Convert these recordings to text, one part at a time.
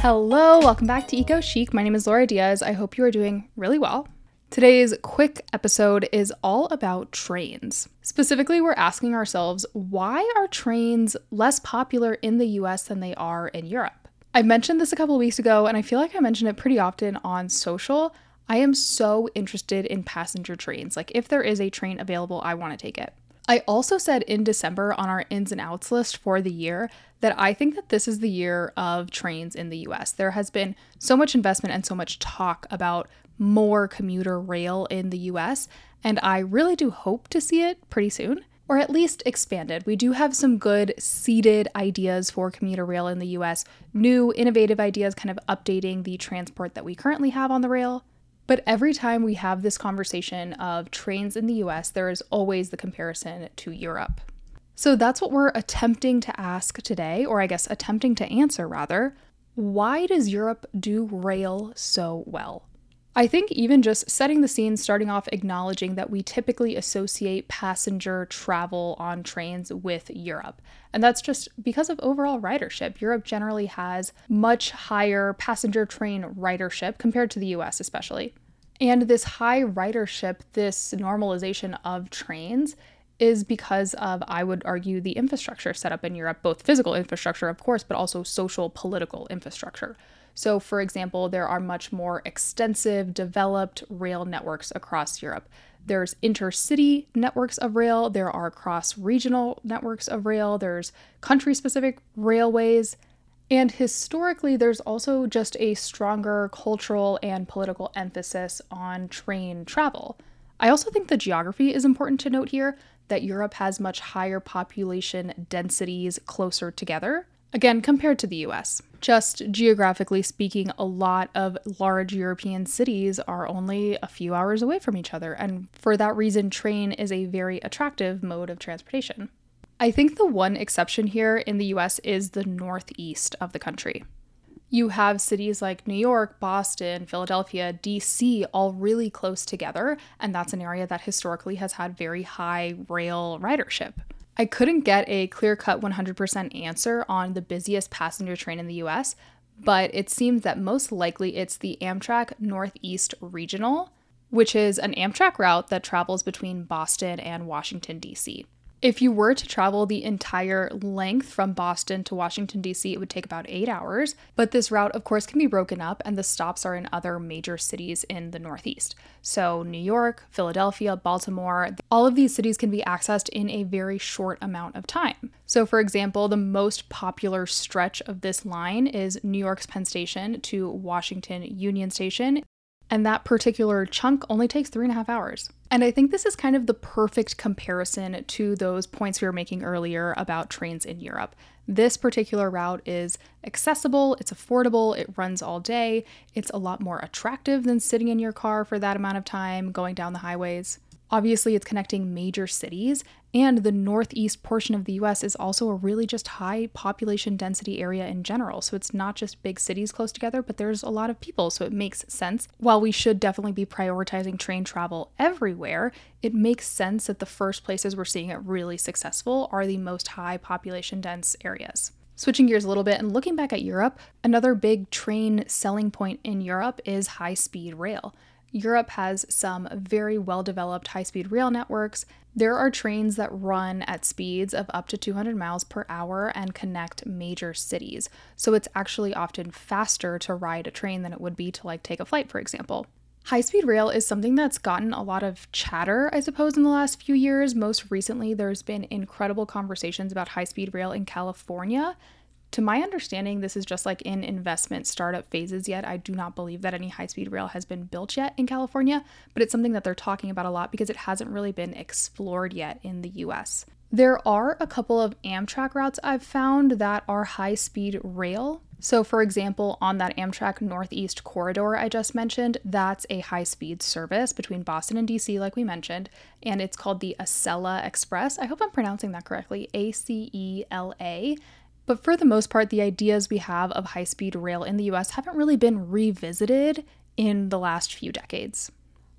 Hello, welcome back to Eco Chic. My name is Laura Diez. I hope you are doing really well. Today's quick episode is all about trains. Specifically, we're asking ourselves why are trains less popular in the US than they are in Europe? I mentioned this a couple weeks ago, and I feel like I mention it pretty often on social. I am so interested in passenger trains. Like, if there is a train available, I want to take it. I also said in December on our ins and outs list for the year that I think that this is the year of trains in the US. There has been so much investment and so much talk about more commuter rail in the US, and I really do hope to see it pretty soon. Or at least expanded. We do have some good seeded ideas for commuter rail in the US, new innovative ideas kind of updating the transport that we currently have on the rail. But every time we have this conversation of trains in the US, there is always the comparison to Europe. So that's what we're attempting to ask today, or I guess attempting to answer rather. Why does Europe do rail so well? I think even just setting the scene, starting off acknowledging that we typically associate passenger travel on trains with Europe. And that's just because of overall ridership. Europe generally has much higher passenger train ridership compared to the US, especially. And this high ridership, this normalization of trains, is because of, I would argue, the infrastructure set up in Europe, both physical infrastructure, of course, but also social political infrastructure. So, for example, there are much more extensive, developed rail networks across Europe. There's intercity networks of rail, there are cross regional networks of rail, there's country specific railways. And historically, there's also just a stronger cultural and political emphasis on train travel. I also think the geography is important to note here that Europe has much higher population densities closer together, again, compared to the US. Just geographically speaking, a lot of large European cities are only a few hours away from each other, and for that reason, train is a very attractive mode of transportation. I think the one exception here in the US is the northeast of the country. You have cities like New York, Boston, Philadelphia, DC all really close together, and that's an area that historically has had very high rail ridership. I couldn't get a clear cut 100% answer on the busiest passenger train in the US, but it seems that most likely it's the Amtrak Northeast Regional, which is an Amtrak route that travels between Boston and Washington, D.C. If you were to travel the entire length from Boston to Washington, D.C., it would take about eight hours. But this route, of course, can be broken up, and the stops are in other major cities in the Northeast. So, New York, Philadelphia, Baltimore, all of these cities can be accessed in a very short amount of time. So, for example, the most popular stretch of this line is New York's Penn Station to Washington Union Station and that particular chunk only takes three and a half hours. And I think this is kind of the perfect comparison to those points we were making earlier about trains in Europe. This particular route is accessible, it's affordable, it runs all day, it's a lot more attractive than sitting in your car for that amount of time going down the highways. Obviously, it's connecting major cities, and the northeast portion of the US is also a really just high population density area in general. So it's not just big cities close together, but there's a lot of people, so it makes sense. While we should definitely be prioritizing train travel everywhere, it makes sense that the first places we're seeing it really successful are the most high population dense areas. Switching gears a little bit and looking back at Europe, another big train selling point in Europe is high speed rail. Europe has some very well developed high speed rail networks. There are trains that run at speeds of up to 200 miles per hour and connect major cities. So it's actually often faster to ride a train than it would be to like take a flight, for example. High speed rail is something that's gotten a lot of chatter, I suppose, in the last few years. Most recently, there's been incredible conversations about high speed rail in California. To my understanding, this is just like in investment startup phases yet. I do not believe that any high speed rail has been built yet in California, but it's something that they're talking about a lot because it hasn't really been explored yet in the US. There are a couple of Amtrak routes I've found that are high speed rail. So, for example, on that Amtrak Northeast corridor I just mentioned, that's a high speed service between Boston and DC, like we mentioned, and it's called the Acela Express. I hope I'm pronouncing that correctly A C E L A. But for the most part, the ideas we have of high speed rail in the US haven't really been revisited in the last few decades.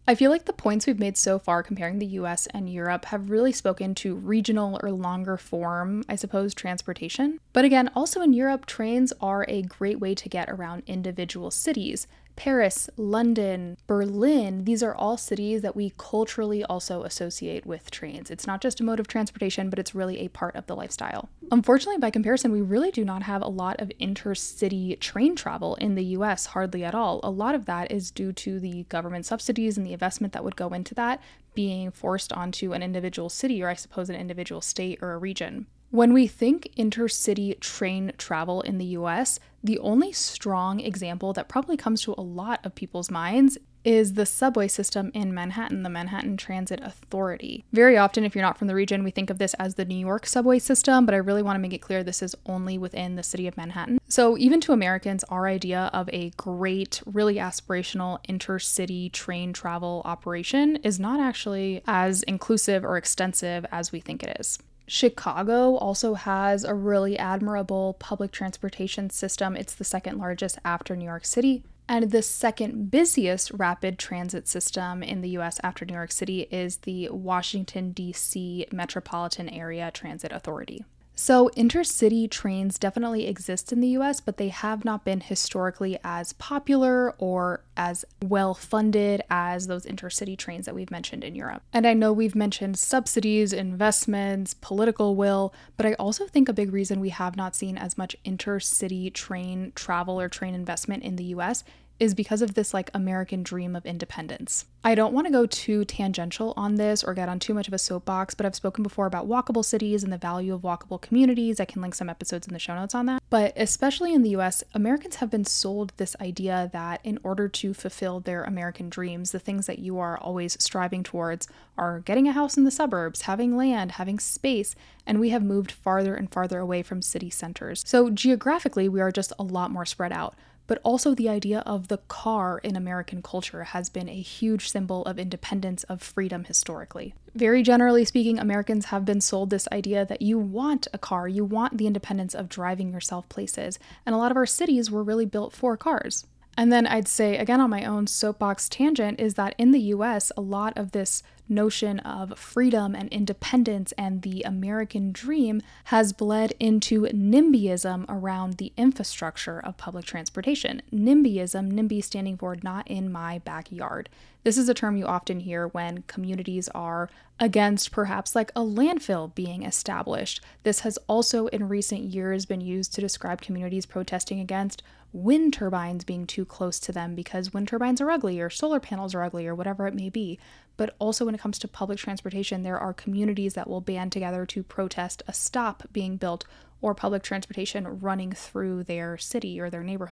I feel like the points we've made so far comparing the US and Europe have really spoken to regional or longer form, I suppose, transportation. But again, also in Europe, trains are a great way to get around individual cities. Paris, London, Berlin, these are all cities that we culturally also associate with trains. It's not just a mode of transportation, but it's really a part of the lifestyle. Unfortunately, by comparison, we really do not have a lot of intercity train travel in the US, hardly at all. A lot of that is due to the government subsidies and the investment that would go into that being forced onto an individual city or, I suppose, an individual state or a region. When we think intercity train travel in the US, the only strong example that probably comes to a lot of people's minds is the subway system in Manhattan, the Manhattan Transit Authority. Very often, if you're not from the region, we think of this as the New York subway system, but I really want to make it clear this is only within the city of Manhattan. So, even to Americans, our idea of a great, really aspirational intercity train travel operation is not actually as inclusive or extensive as we think it is. Chicago also has a really admirable public transportation system. It's the second largest after New York City. And the second busiest rapid transit system in the US after New York City is the Washington, D.C. Metropolitan Area Transit Authority. So, intercity trains definitely exist in the US, but they have not been historically as popular or as well funded as those intercity trains that we've mentioned in Europe. And I know we've mentioned subsidies, investments, political will, but I also think a big reason we have not seen as much intercity train travel or train investment in the US is because of this like American dream of independence. I don't want to go too tangential on this or get on too much of a soapbox, but I've spoken before about walkable cities and the value of walkable communities. I can link some episodes in the show notes on that. But especially in the US, Americans have been sold this idea that in order to fulfill their American dreams, the things that you are always striving towards are getting a house in the suburbs, having land, having space, and we have moved farther and farther away from city centers. So geographically, we are just a lot more spread out but also the idea of the car in American culture has been a huge symbol of independence, of freedom historically. Very generally speaking, Americans have been sold this idea that you want a car, you want the independence of driving yourself places, and a lot of our cities were really built for cars. And then I'd say, again, on my own soapbox tangent, is that in the US, a lot of this notion of freedom and independence and the American dream has bled into NIMBYism around the infrastructure of public transportation. NIMBYism, NIMBY standing for not in my backyard. This is a term you often hear when communities are against perhaps like a landfill being established. This has also in recent years been used to describe communities protesting against wind turbines being too close to them because wind turbines are ugly or solar panels are ugly or whatever it may be. But also, when it comes to public transportation, there are communities that will band together to protest a stop being built or public transportation running through their city or their neighborhood.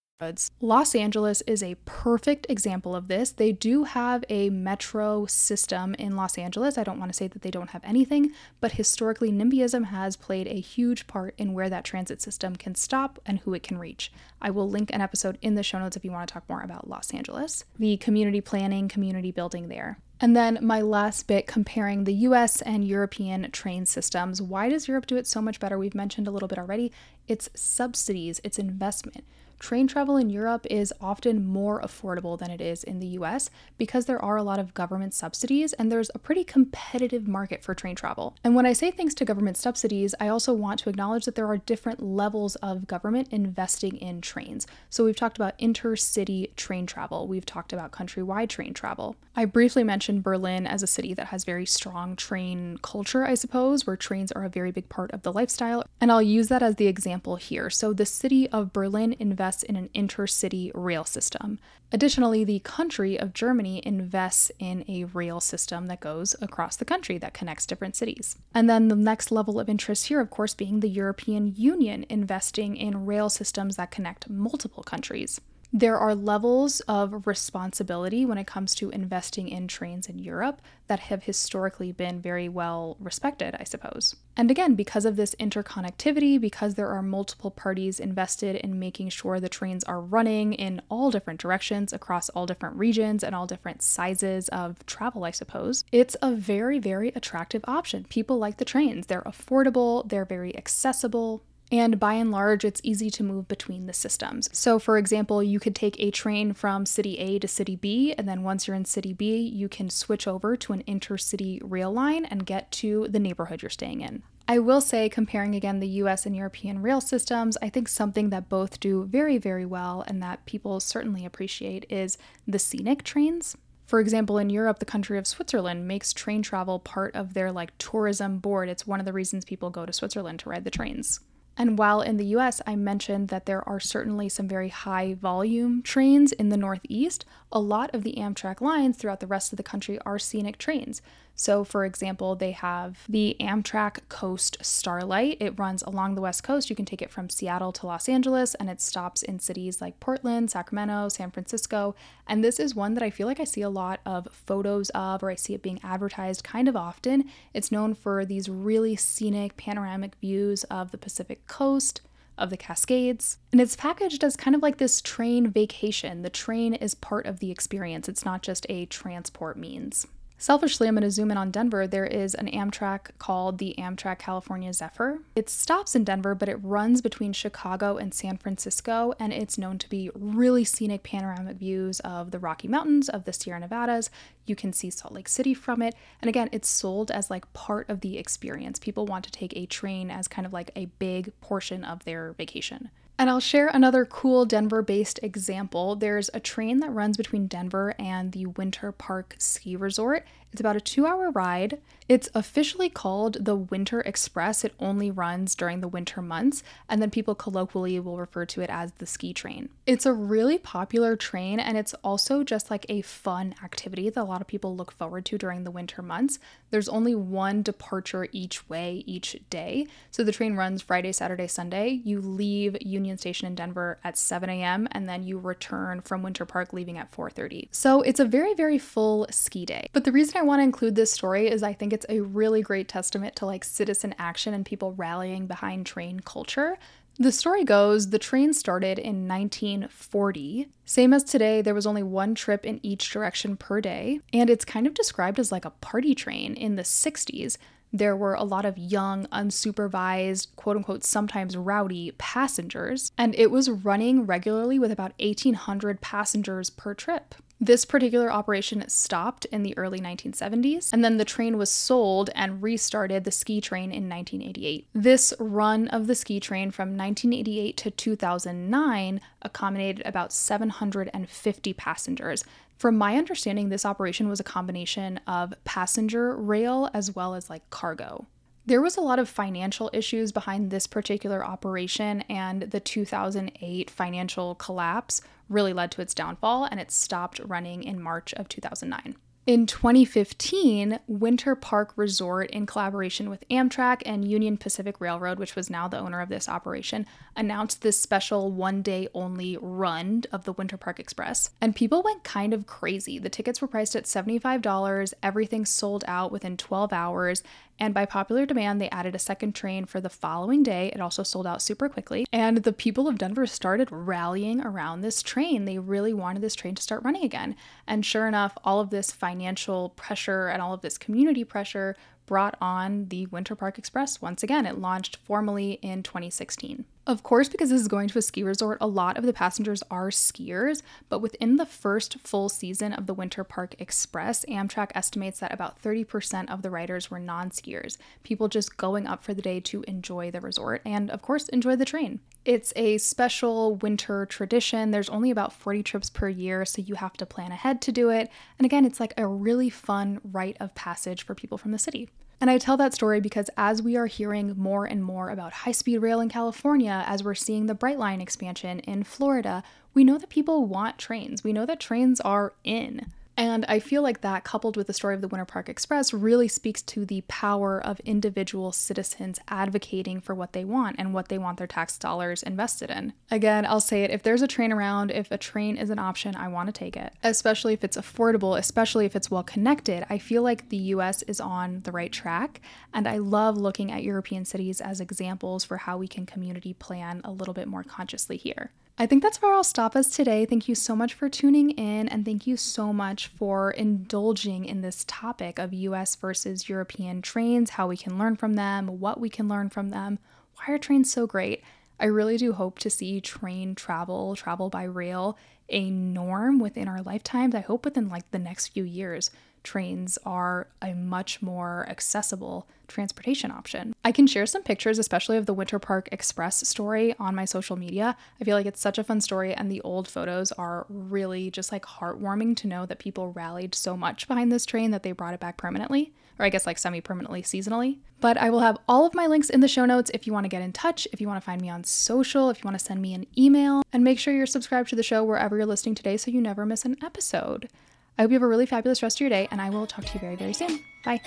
Los Angeles is a perfect example of this. They do have a metro system in Los Angeles. I don't want to say that they don't have anything, but historically, NIMBYism has played a huge part in where that transit system can stop and who it can reach. I will link an episode in the show notes if you want to talk more about Los Angeles, the community planning, community building there. And then my last bit comparing the US and European train systems. Why does Europe do it so much better? We've mentioned a little bit already. It's subsidies, it's investment. Train travel in Europe is often more affordable than it is in the US because there are a lot of government subsidies and there's a pretty competitive market for train travel. And when I say thanks to government subsidies, I also want to acknowledge that there are different levels of government investing in trains. So we've talked about intercity train travel, we've talked about countrywide train travel. I briefly mentioned Berlin as a city that has very strong train culture, I suppose, where trains are a very big part of the lifestyle. And I'll use that as the example here. So the city of Berlin invests invests in an intercity rail system. Additionally, the country of Germany invests in a rail system that goes across the country that connects different cities. And then the next level of interest here, of course, being the European Union investing in rail systems that connect multiple countries. There are levels of responsibility when it comes to investing in trains in Europe that have historically been very well respected, I suppose. And again, because of this interconnectivity, because there are multiple parties invested in making sure the trains are running in all different directions across all different regions and all different sizes of travel, I suppose, it's a very, very attractive option. People like the trains. They're affordable, they're very accessible, and by and large, it's easy to move between the systems. So, for example, you could take a train from city A to city B, and then once you're in city B, you can switch over to an intercity rail line and get to the neighborhood you're staying in. I will say, comparing again the US and European rail systems, I think something that both do very, very well and that people certainly appreciate is the scenic trains. For example, in Europe, the country of Switzerland makes train travel part of their like tourism board. It's one of the reasons people go to Switzerland to ride the trains. And while in the US, I mentioned that there are certainly some very high volume trains in the Northeast, a lot of the Amtrak lines throughout the rest of the country are scenic trains. So, for example, they have the Amtrak Coast Starlight. It runs along the West Coast. You can take it from Seattle to Los Angeles, and it stops in cities like Portland, Sacramento, San Francisco. And this is one that I feel like I see a lot of photos of, or I see it being advertised kind of often. It's known for these really scenic panoramic views of the Pacific Coast of the Cascades. And it's packaged as kind of like this train vacation. The train is part of the experience, it's not just a transport means. Selfishly, I'm going to zoom in on Denver. There is an Amtrak called the Amtrak California Zephyr. It stops in Denver, but it runs between Chicago and San Francisco, and it's known to be really scenic panoramic views of the Rocky Mountains, of the Sierra Nevadas. You can see Salt Lake City from it. And again, it's sold as like part of the experience. People want to take a train as kind of like a big portion of their vacation. And I'll share another cool Denver based example. There's a train that runs between Denver and the Winter Park Ski Resort. It's about a two hour ride. It's officially called the Winter Express. It only runs during the winter months, and then people colloquially will refer to it as the ski train. It's a really popular train, and it's also just like a fun activity that a lot of people look forward to during the winter months. There's only one departure each way each day. So the train runs Friday, Saturday, Sunday. You leave Union Station in Denver at 7 a.m., and then you return from Winter Park leaving at 4:30. So it's a very, very full ski day. But the reason I want to include this story is I think it's a really great testament to like citizen action and people rallying behind train culture. The story goes the train started in 1940. Same as today, there was only one trip in each direction per day, and it's kind of described as like a party train in the 60s. There were a lot of young, unsupervised, quote unquote, sometimes rowdy passengers, and it was running regularly with about 1,800 passengers per trip. This particular operation stopped in the early 1970s, and then the train was sold and restarted the ski train in 1988. This run of the ski train from 1988 to 2009 accommodated about 750 passengers. From my understanding, this operation was a combination of passenger rail as well as like cargo. There was a lot of financial issues behind this particular operation, and the 2008 financial collapse really led to its downfall, and it stopped running in March of 2009. In 2015, Winter Park Resort, in collaboration with Amtrak and Union Pacific Railroad, which was now the owner of this operation, announced this special one day only run of the Winter Park Express. And people went kind of crazy. The tickets were priced at $75, everything sold out within 12 hours, and by popular demand, they added a second train for the following day. It also sold out super quickly. And the people of Denver started rallying around this train. They really wanted this train to start running again. And sure enough, all of this financial pressure and all of this community pressure brought on the Winter Park Express once again. It launched formally in 2016. Of course, because this is going to a ski resort, a lot of the passengers are skiers, but within the first full season of the Winter Park Express, Amtrak estimates that about 30% of the riders were non skiers, people just going up for the day to enjoy the resort and, of course, enjoy the train. It's a special winter tradition. There's only about 40 trips per year, so you have to plan ahead to do it. And again, it's like a really fun rite of passage for people from the city. And I tell that story because as we are hearing more and more about high speed rail in California, as we're seeing the Brightline expansion in Florida, we know that people want trains. We know that trains are in. And I feel like that, coupled with the story of the Winter Park Express, really speaks to the power of individual citizens advocating for what they want and what they want their tax dollars invested in. Again, I'll say it if there's a train around, if a train is an option, I want to take it, especially if it's affordable, especially if it's well connected. I feel like the US is on the right track, and I love looking at European cities as examples for how we can community plan a little bit more consciously here. I think that's where I'll stop us today. Thank you so much for tuning in, and thank you so much for indulging in this topic of US versus European trains, how we can learn from them, what we can learn from them. Why are trains so great? I really do hope to see train travel, travel by rail, a norm within our lifetimes. I hope within like the next few years trains are a much more accessible transportation option. I can share some pictures, especially of the Winter Park Express story on my social media. I feel like it's such a fun story, and the old photos are really just like heartwarming to know that people rallied so much behind this train that they brought it back permanently, or I guess like semi permanently, seasonally. But I will have all of my links in the show notes if you want to get in touch, if you want to find me on social, if you want to send me an email, and make sure you're subscribed to the show wherever you're listening today so you never miss an episode. I hope you have a really fabulous rest of your day, and I will talk to you very, very soon. Bye.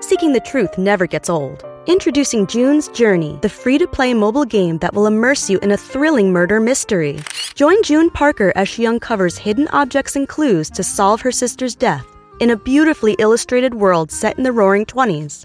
Seeking the truth never gets old. Introducing June's Journey, the free to play mobile game that will immerse you in a thrilling murder mystery. Join June Parker as she uncovers hidden objects and clues to solve her sister's death in a beautifully illustrated world set in the roaring 20s.